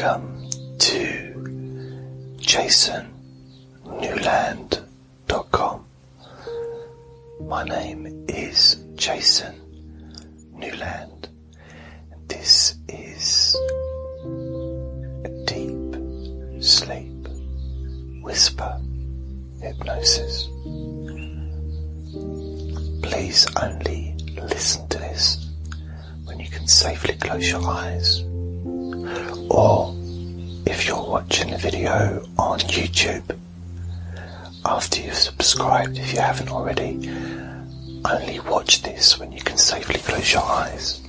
Welcome to jasonnewland.com. My name is Jason Newland. This is a deep sleep whisper hypnosis. Please only listen to this when you can safely close your eyes. Or if you're watching the video on YouTube, after you've subscribed, if you haven't already, only watch this when you can safely close your eyes.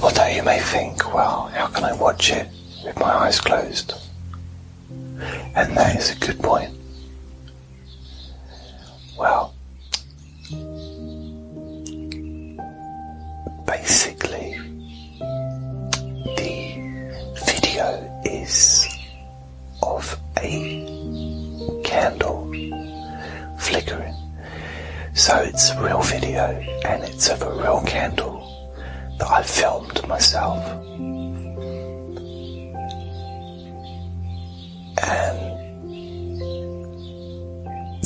Although you may think, well, how can I watch it with my eyes closed? And that is a good point. Well, basically, candle flickering. So it's real video and it's of a real candle that I filmed myself. And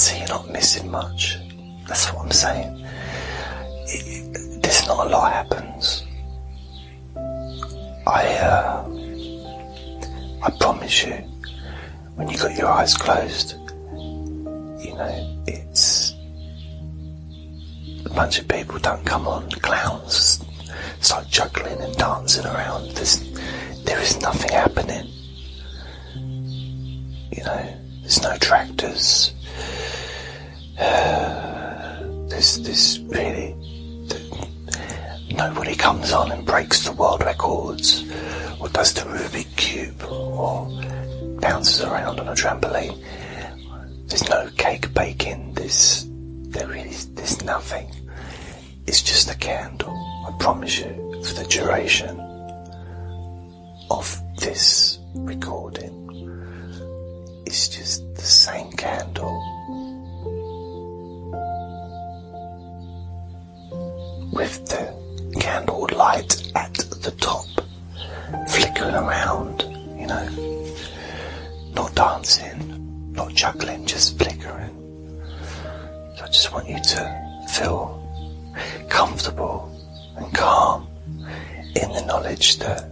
so you're not missing much. That's what I'm saying. It, there's not a lot happens. I, uh, I promise you, when you got your eyes closed, know, it's a bunch of people don't come on, clowns start juggling and dancing around. There's, there is nothing happening. You know, there's no tractors. Uh, there's, there's really, nobody comes on and breaks the world records or does the Rubik Cube or bounces around on a trampoline. There's no cake baking. There's, there really, there's nothing. It's just a candle. I promise you, for the duration of this recording, it's just the same candle with the candle light at the top, flickering around, you know, not dancing, not juggling, just flickering. So I just want you to feel comfortable and calm in the knowledge that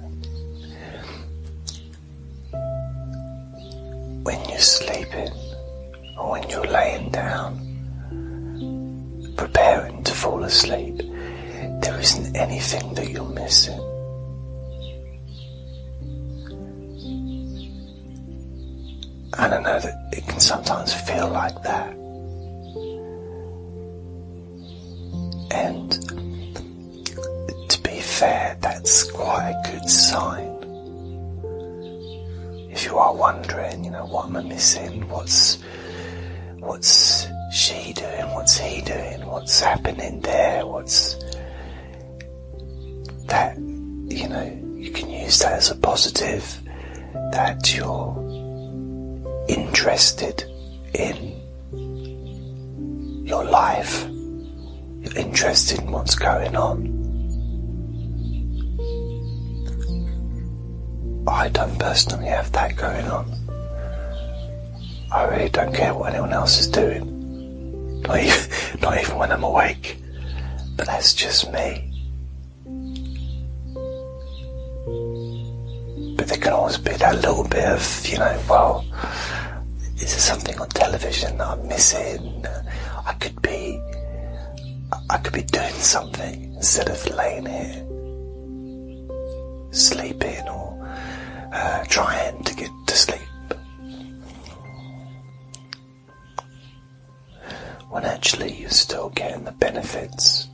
when you're sleeping or when you're laying down, preparing to fall asleep, there isn't anything that you're missing. I know that it can sometimes feel like that. And to be fair, that's quite a good sign. If you are wondering, you know, what am I missing? What's what's she doing? What's he doing? What's happening there? What's that? You know, you can use that as a positive. That you're interested in your life. You're interested in what's going on. I don't personally have that going on. I really don't care what anyone else is doing. Not even, not even when I'm awake. But that's just me. There can always be that little bit of, you know, well, is there something on television that I'm missing? I could be, I could be doing something instead of laying here, sleeping or uh, trying to get to sleep. When actually you're still getting the benefits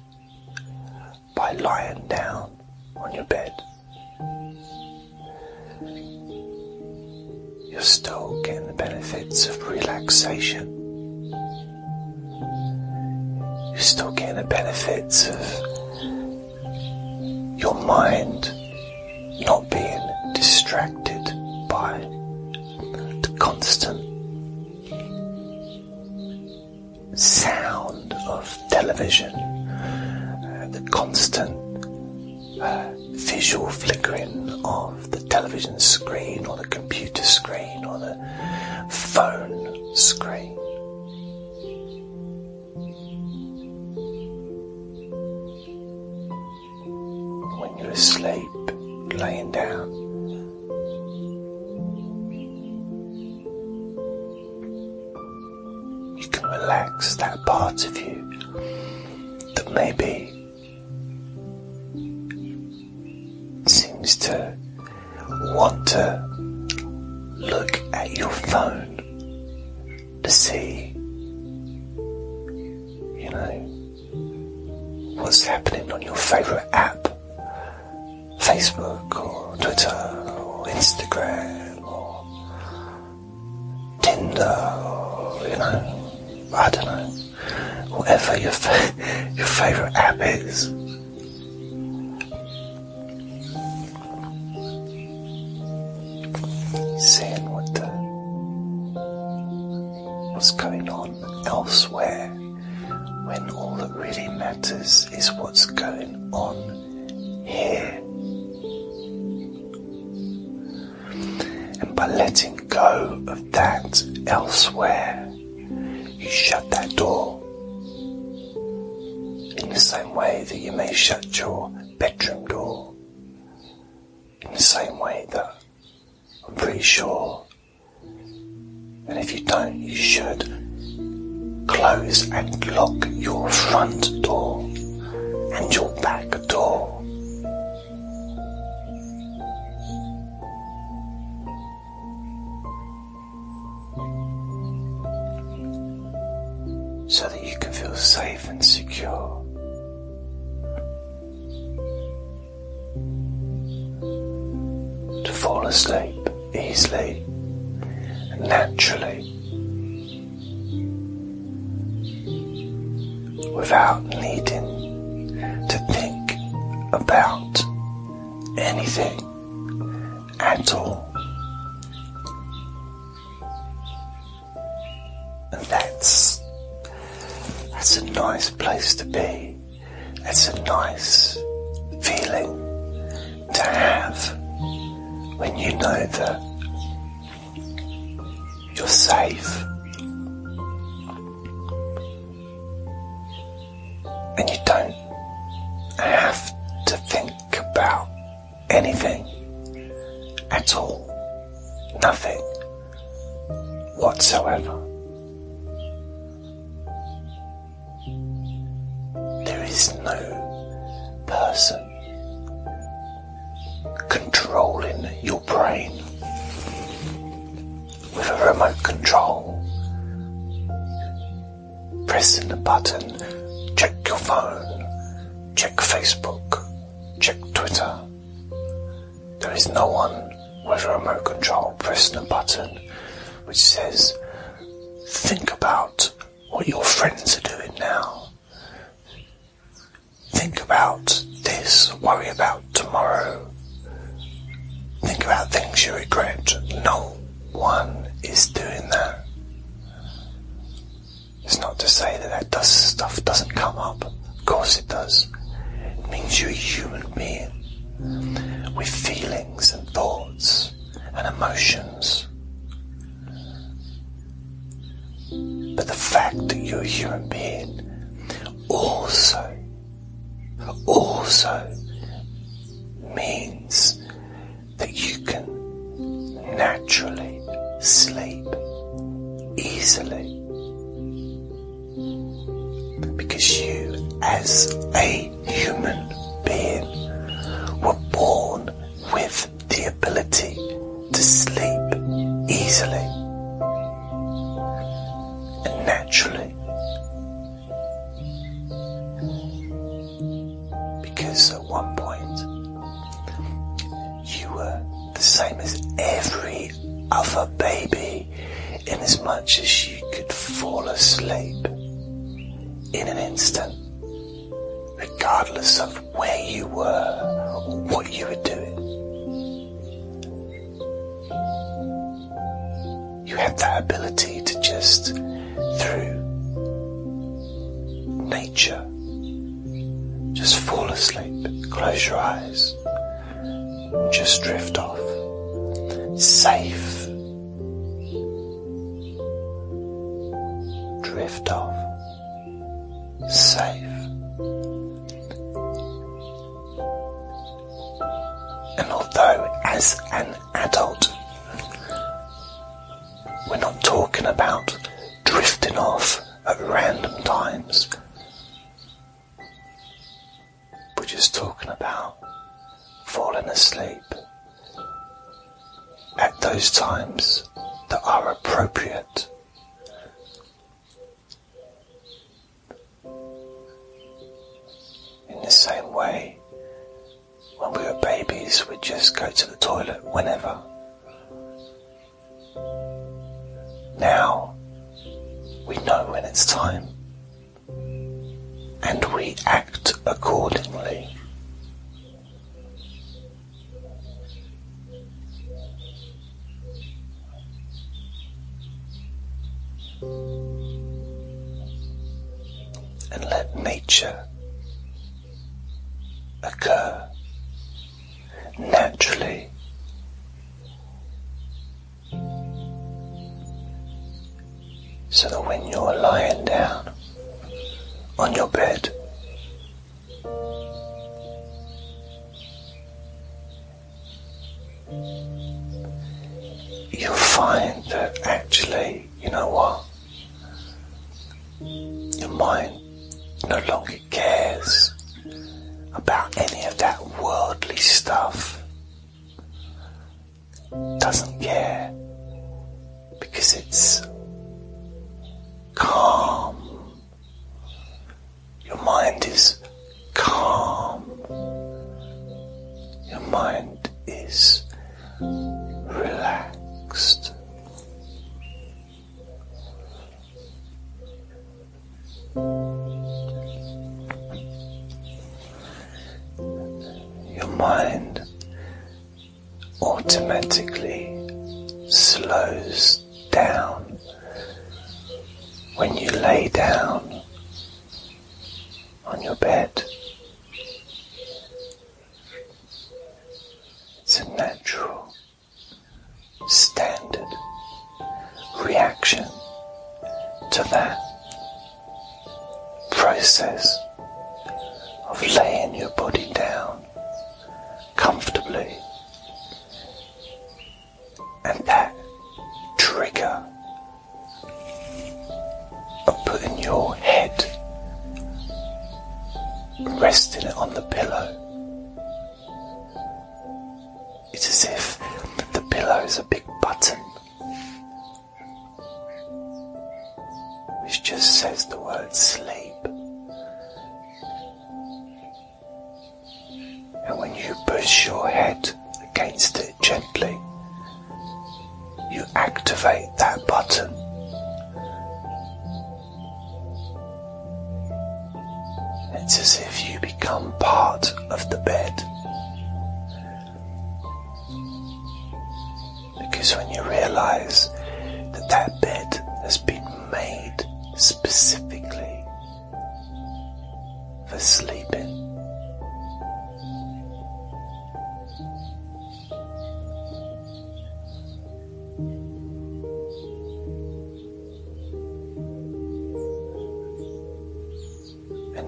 by lying down on your bed. You're still getting the benefits of relaxation. You're still getting the benefits of your mind not being distracted by the constant sound of television, the constant visual flickering of the television screen or the computer screen or the phone screen. When you're asleep, laying down, you can relax that part of you that maybe seems to want to look at your phone to see, you know, what's happening on your favorite app, Facebook or Twitter or Instagram or Tinder or, you know, I don't know, whatever your, fa- your favorite app is. Seeing what the what's going on elsewhere when all that really matters is what's going on here. And by letting go of that elsewhere, you shut that door. In the same way that you may shut your bedroom door. In the same way that I'm pretty sure. And if you don't, you should close and lock your front door and your back door. Easily and naturally without needing to think about anything at all. And that's that's a nice place to be. That's a nice feeling to have when you know that safe. And you don't have to think about anything at all, nothing whatsoever. There is no person controlling your brain remote control. Pressing the button, check your phone, check Facebook, check Twitter. There is no one with a remote control pressing a button which says, think about what your friends are doing now. Think about this, worry about tomorrow. Think about things you regret. No one is doing that. It's not to say that that does, stuff doesn't come up. Of course it does. It means you're a human being with feelings and thoughts and emotions. But the fact that you're a human being also, also means that you can naturally sleep easily. Because you, as a human being, were born with the ability to sleep easily and naturally. Because at one point you were the same as other baby in as much as you could fall asleep in an instant, regardless of where you were or what you were doing. You have that ability to just, through nature, just fall asleep, close your eyes, Just drift off. Safe. Safe. And although as an adult we're not talking about drifting off at random times. We're just talking about falling asleep at those times that are appropriate. Same way, when we were babies, we'd just go to the toilet whenever. Now, we know when it's time, and we act accordingly. And let nature occur naturally. So that when you're lying down on your bed, you'll find that actually, you know what? Your mind no longer cares about any of that worldly stuff. Doesn't care because it's calm. Your mind is automatically slows down when you lay down on your bed. It's a natural, standard reaction to that process of laying resting it on the pillow. It's as if the pillow is a big button which just says the word sleep. And when you push your head against it gently, you activate that button. Become part of the bed. Because when you realize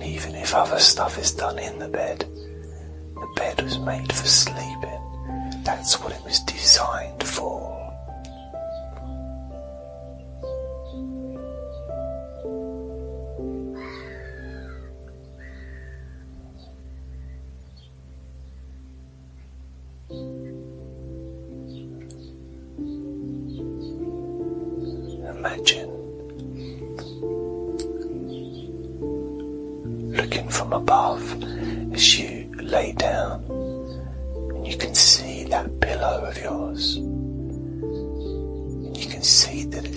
even if other stuff is done in the bed, the bed was made for sleeping. That's what it was designed for.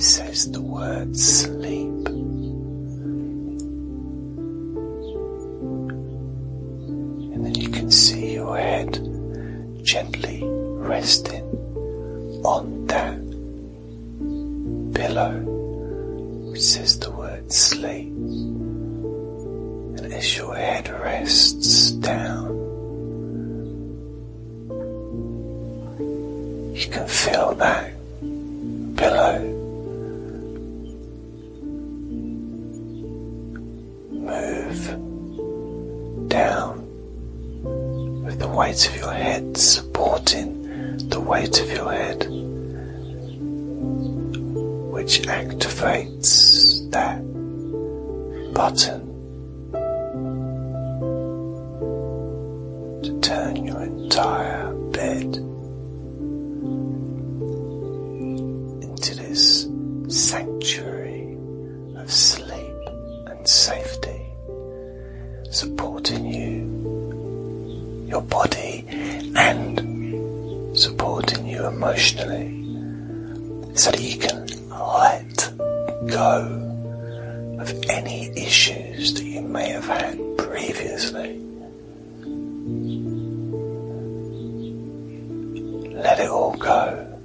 Says the word sleep. And then you can see your head gently resting on that pillow which says head, which activates that button to turn your entire bed into this sanctuary emotionally so that you can let go of any issues that you may have had previously. Let it all go.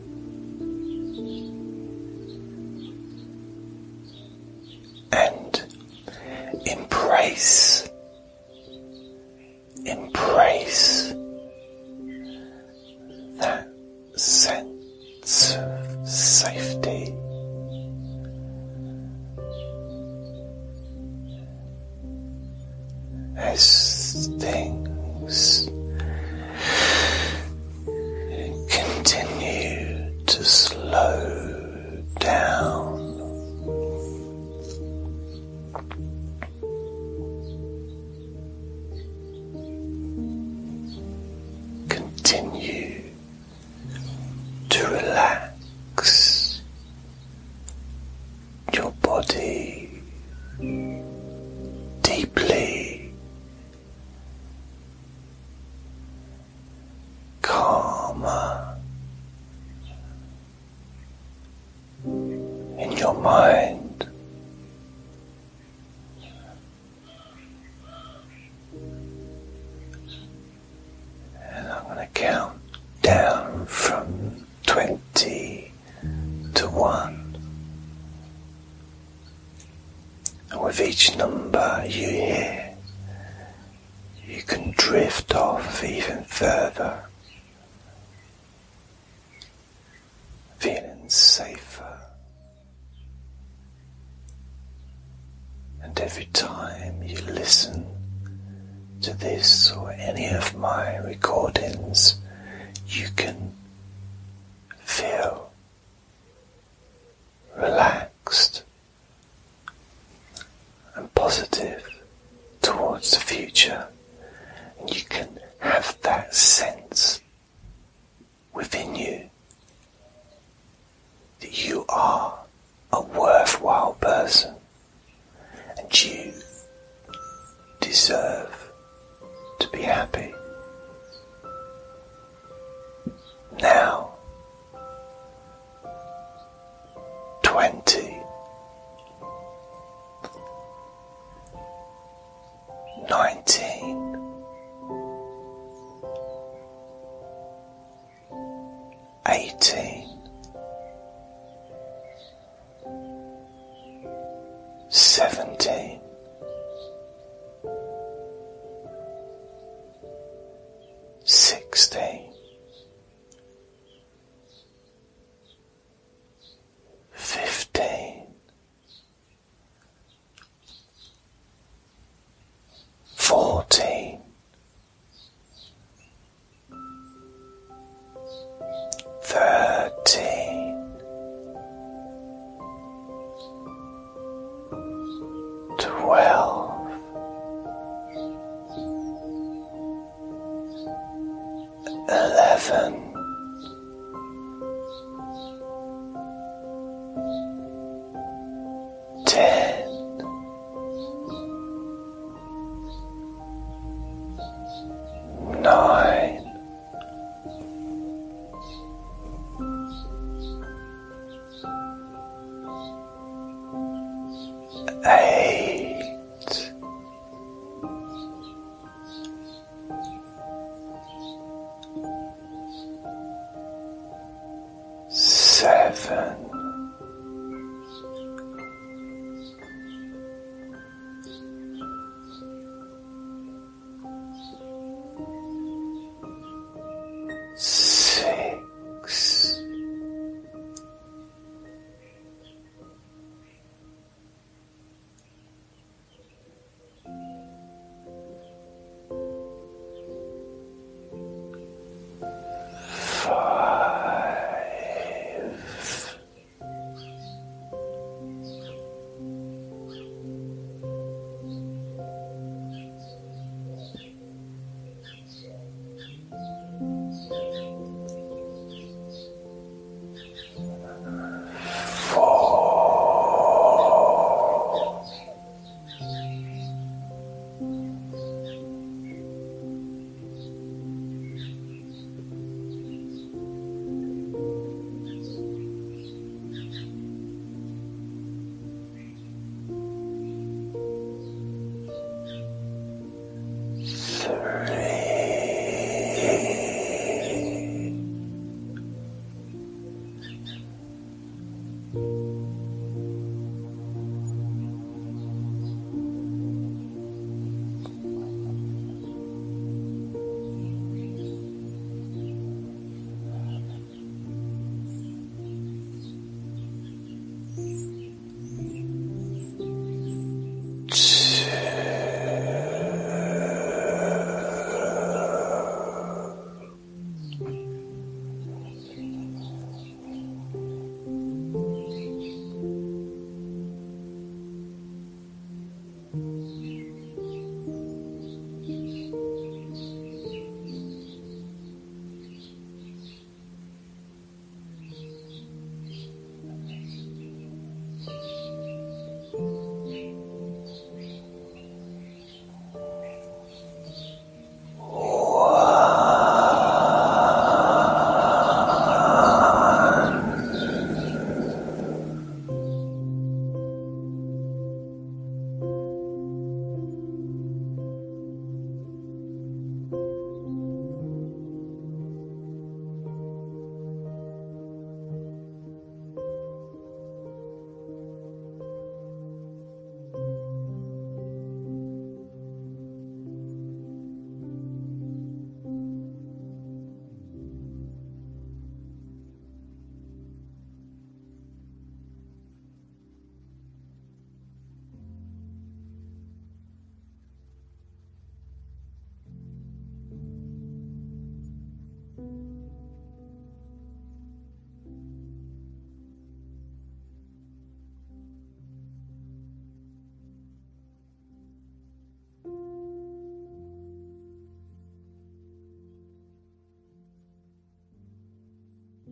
Continue to you hear, you can drift off even further, feeling safer. And every time you listen to this or any of my recordings, you can feel relaxed and positive towards the future. And you can have that sense within you that you are a worthwhile person and you deserve to be happy. Seven,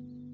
Mm-hmm.